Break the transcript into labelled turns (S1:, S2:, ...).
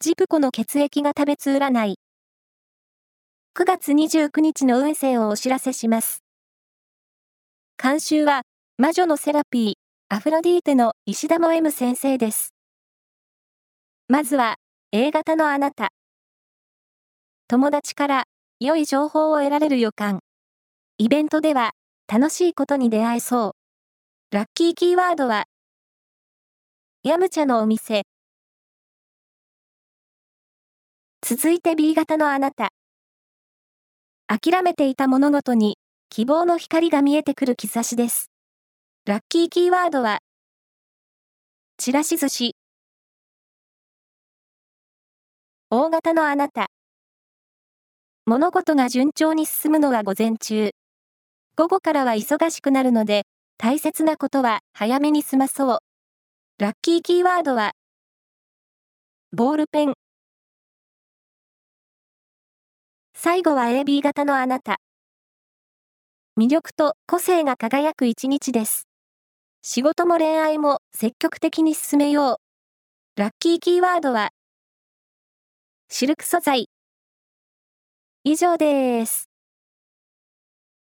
S1: ジプコの血液が食べつ占い。9月29日の運勢をお知らせします。監修は、魔女のセラピー、アフロディーテの石田も M 先生です。まずは、A 型のあなた。友達から良い情報を得られる予感。イベントでは楽しいことに出会えそう。ラッキーキーワードは、ヤムチャのお店。続いて B 型のあなた。諦めていた物事に希望の光が見えてくる兆しです。ラッキーキーワードは、ちらし寿司。大型のあなた。物事が順調に進むのは午前中。午後からは忙しくなるので、大切なことは早めに済まそう。ラッキーキーワードは、ボールペン。最後は AB 型のあなた。魅力と個性が輝く一日です。仕事も恋愛も積極的に進めよう。ラッキーキーワードは、シルク素材。以上です。